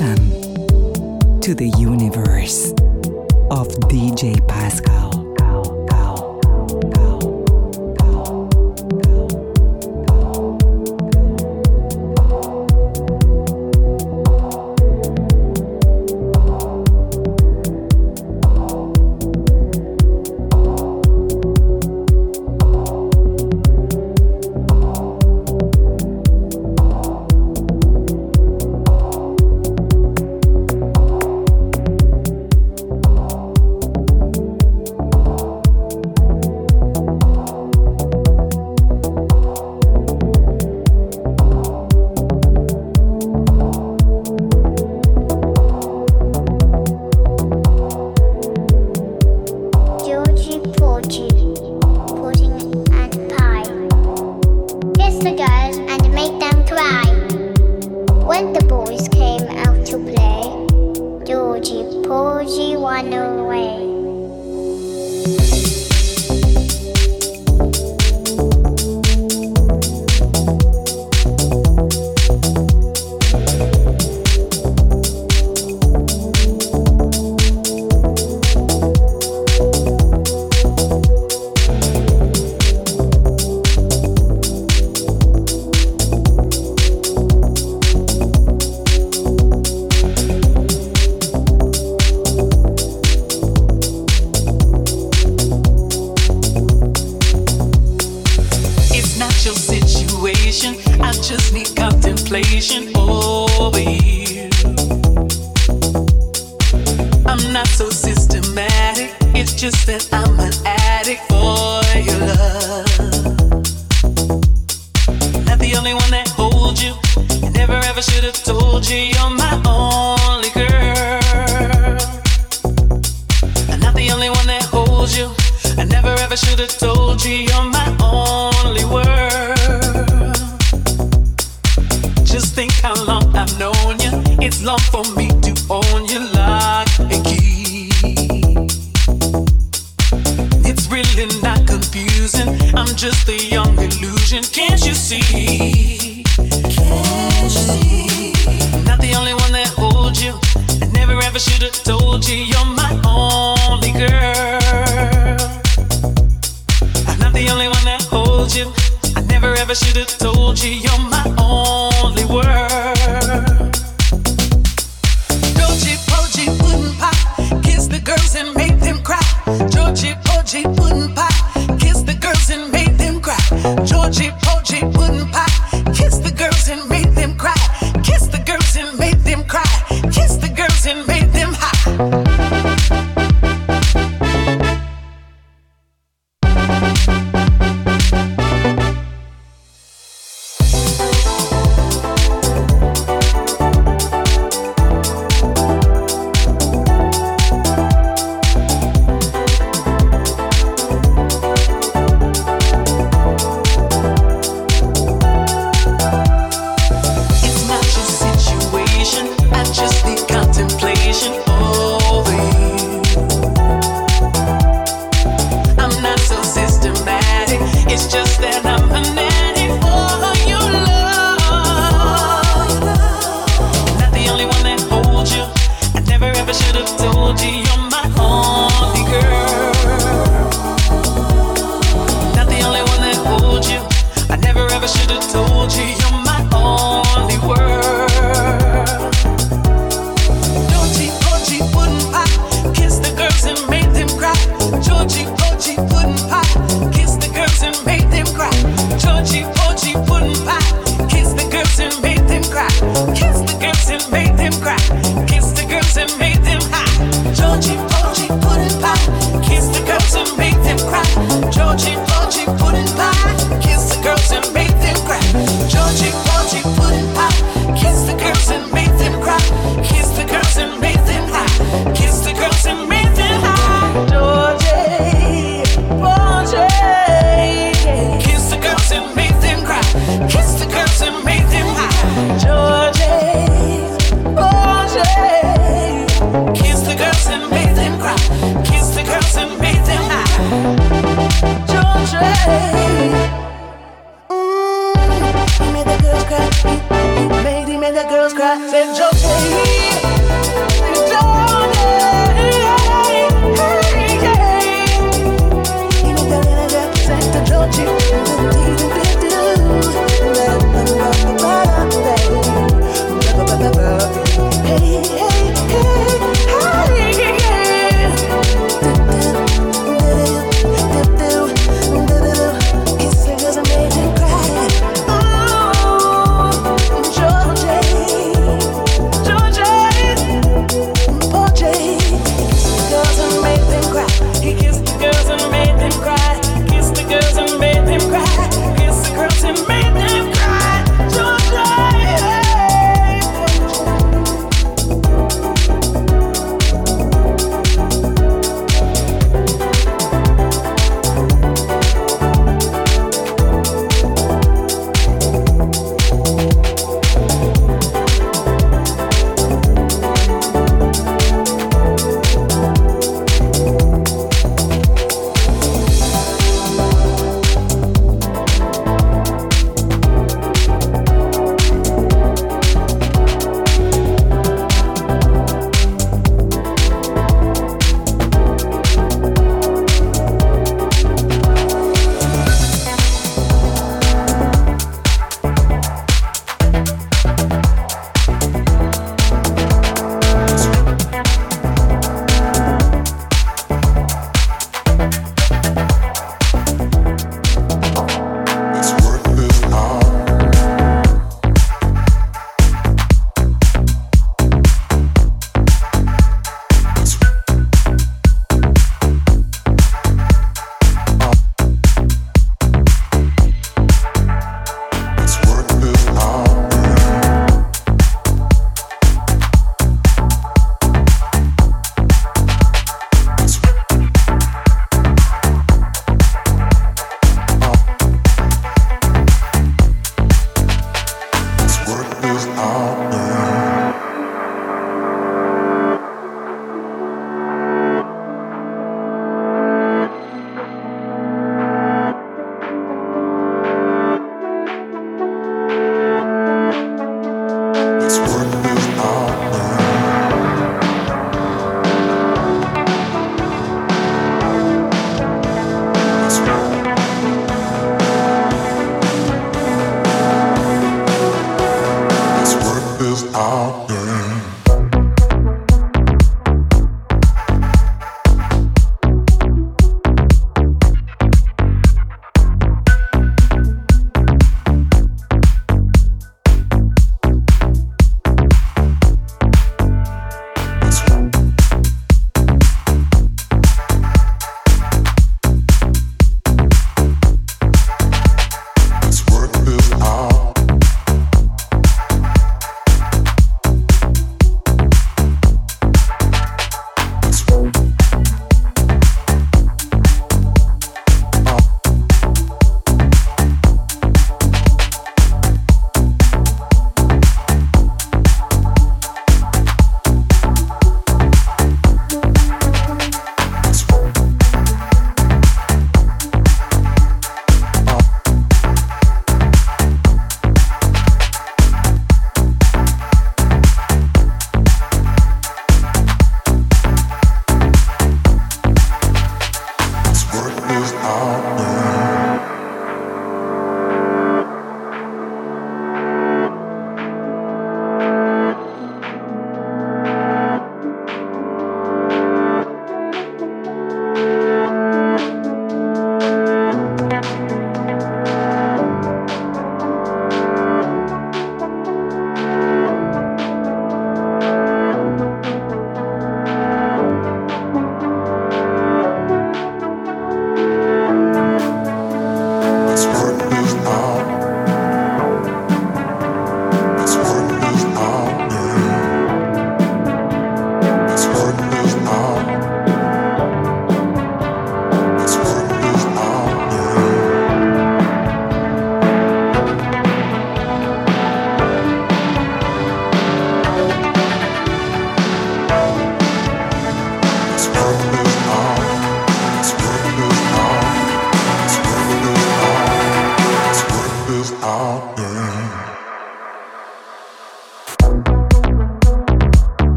Welcome to the universe of DJ Pascal. making not confusing. I'm just a young illusion. Can't you see? Can't you see? Not the only one that holds you. I never ever should have told you you're my own.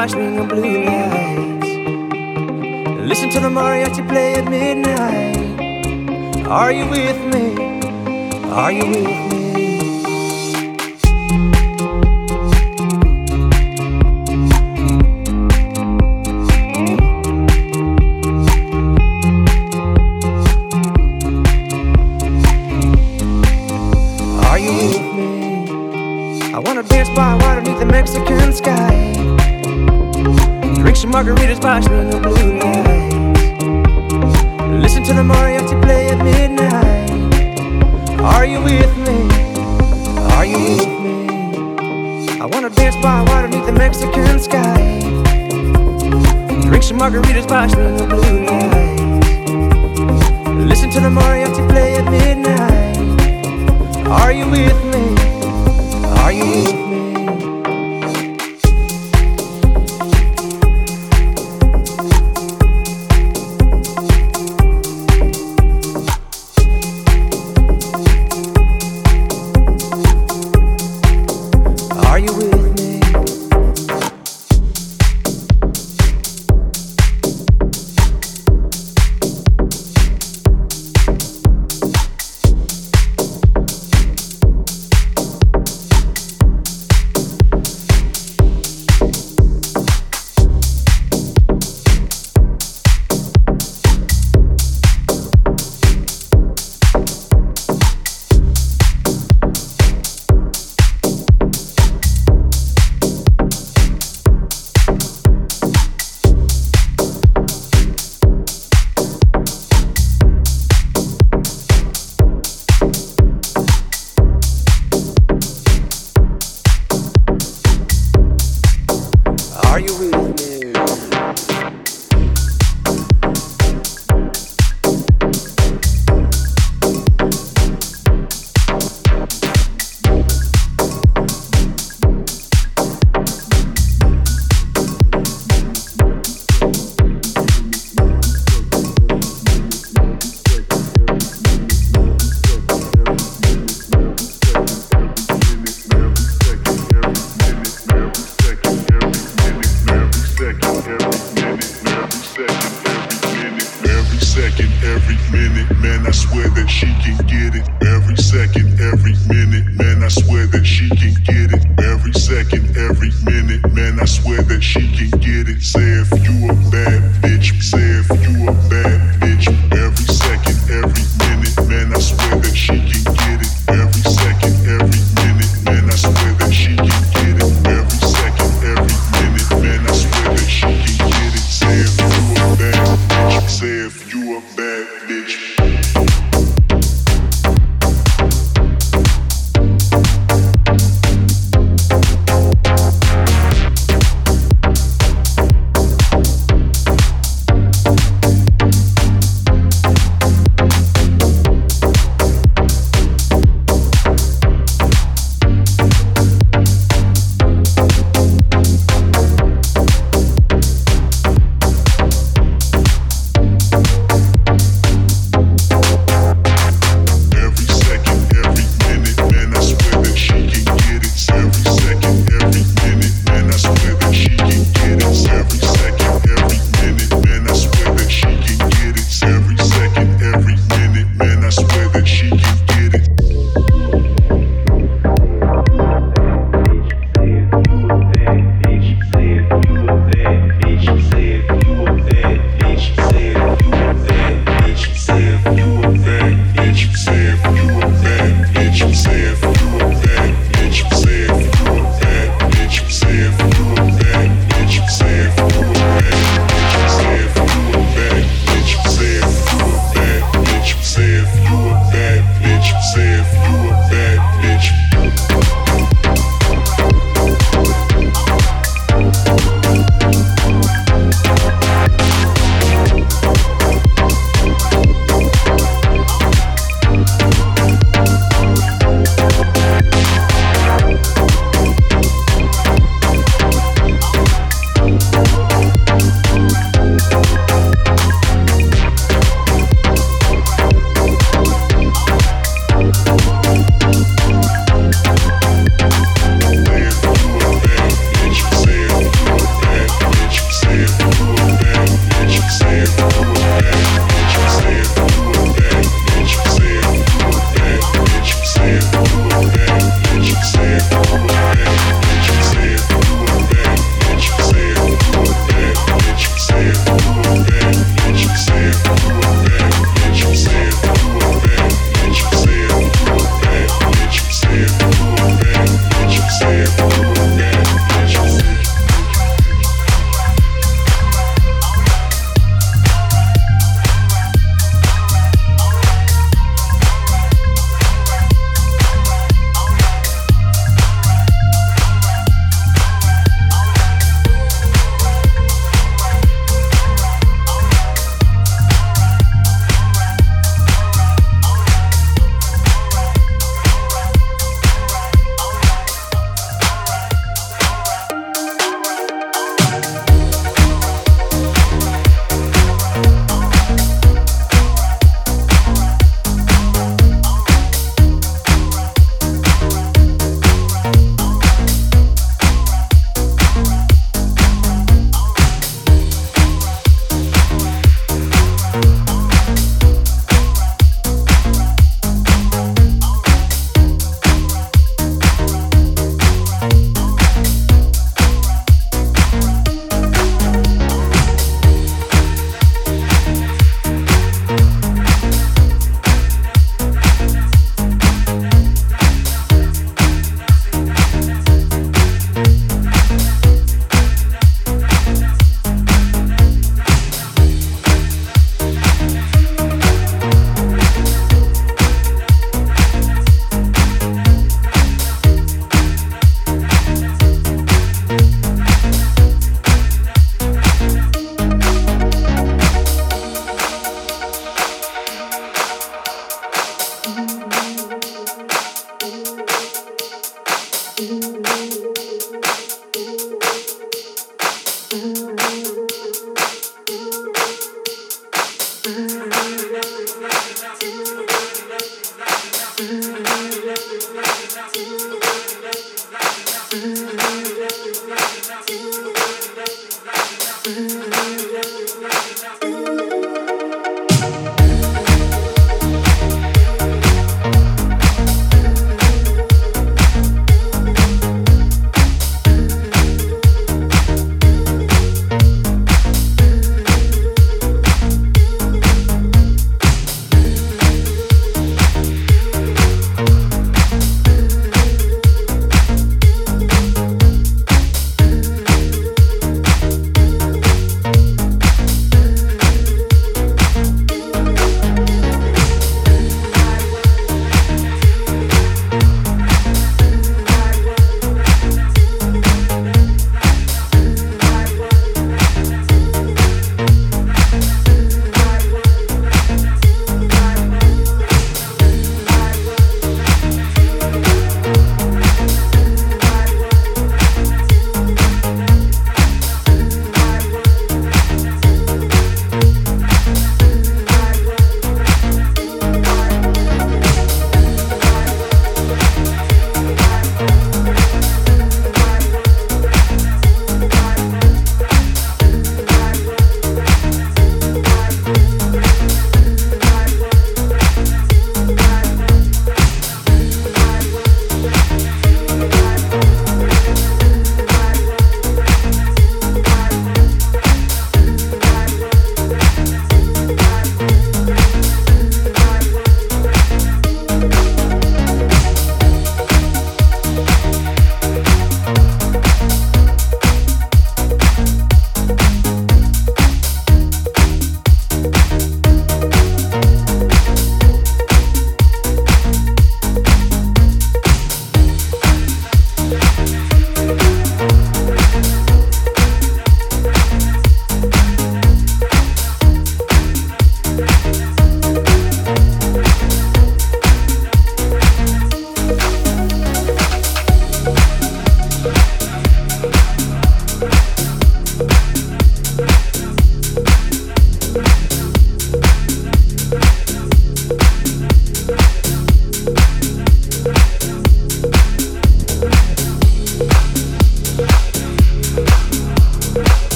flashing of blue lights. Listen to the mariachi play at midnight. Are you with me? Are you with me? Are you with me? I wanna dance by water beneath the Mexican sky margaritas sparkling in blue light. Listen to the mariachi play at midnight. Are you with me? Are you with me? I wanna dance by water beneath the Mexican sky. Drink some margaritas sparkling in blue light. Listen to the mariachi play at midnight. Are you with me? Are you with me?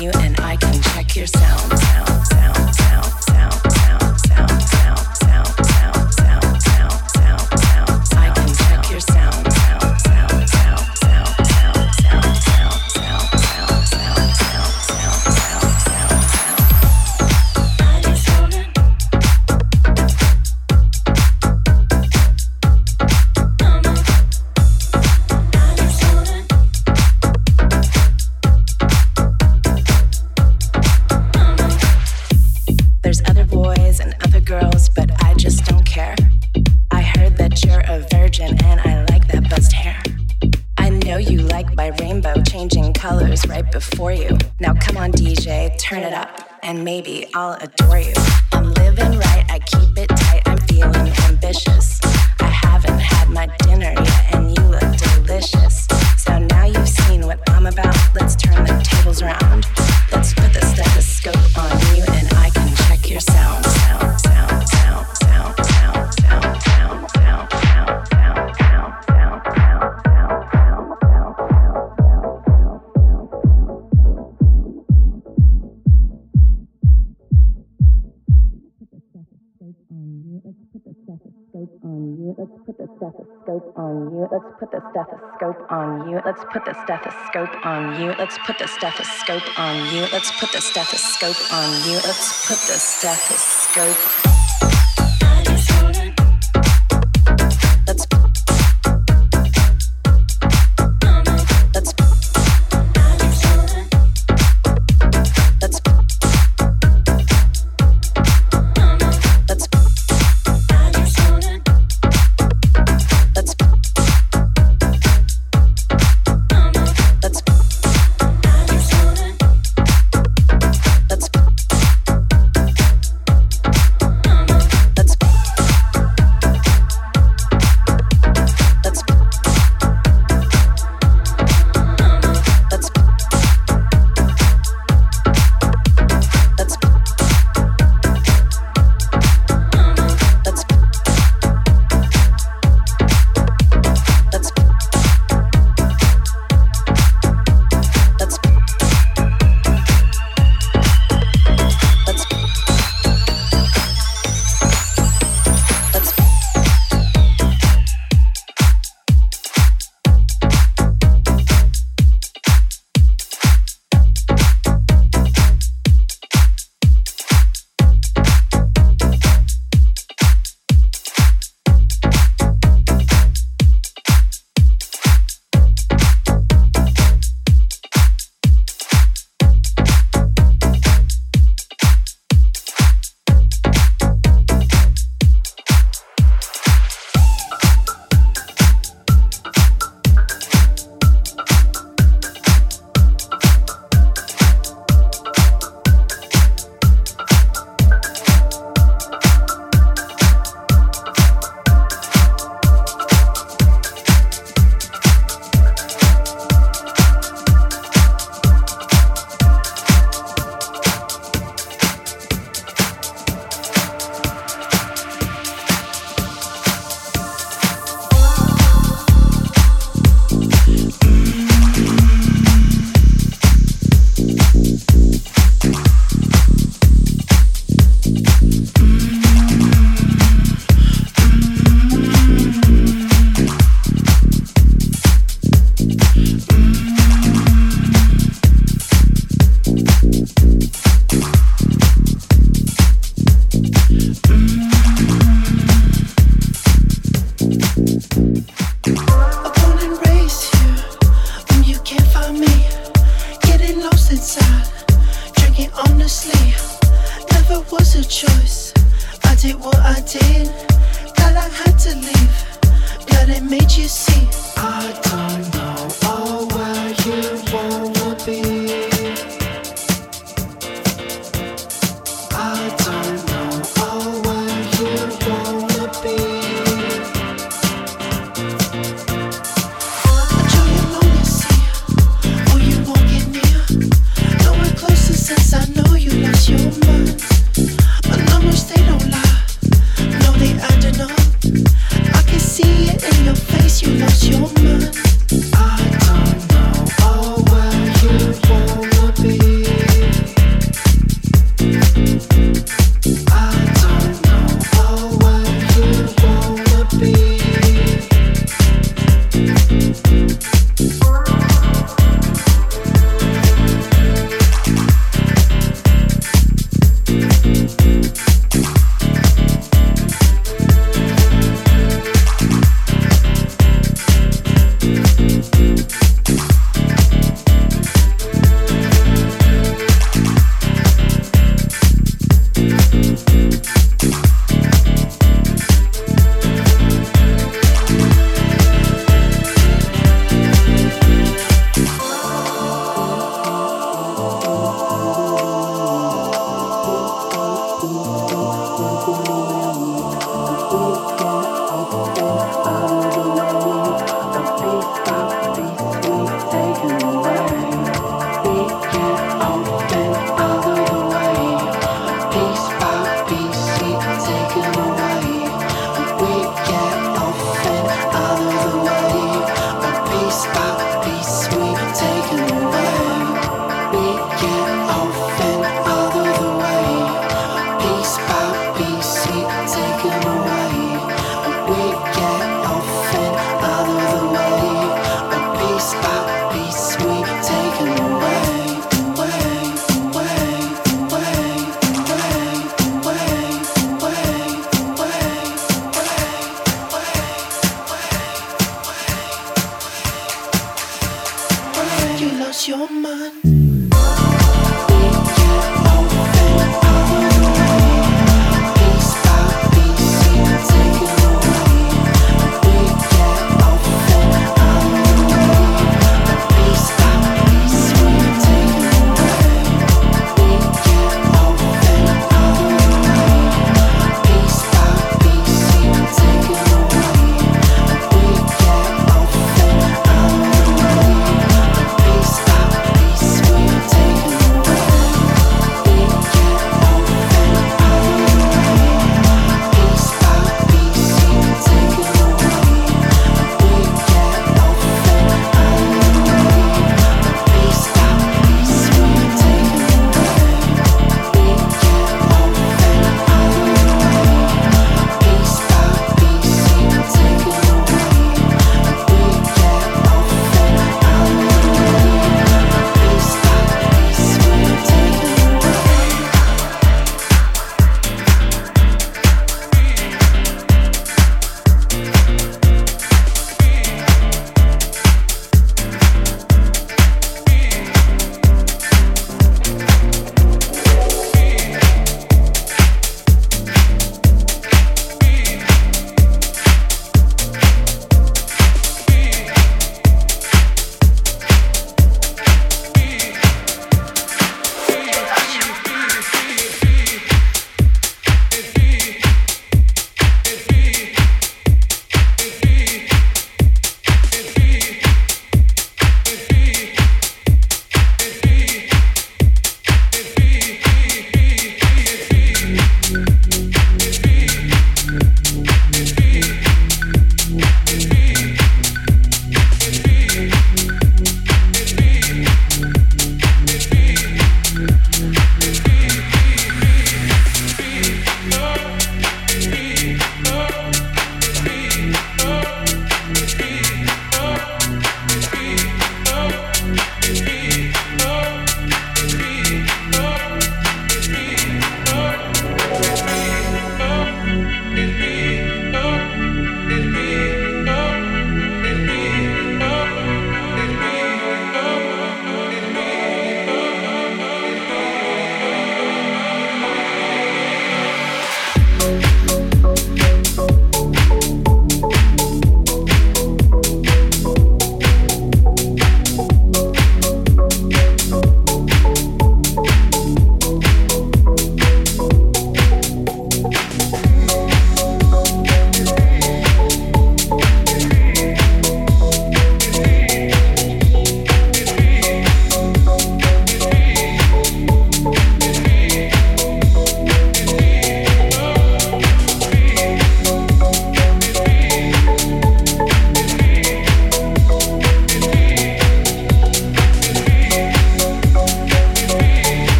you and I can check your sounds. Let's put the stethoscope on you. Let's put the stethoscope on you. Let's put the stethoscope on you. Let's put the stethoscope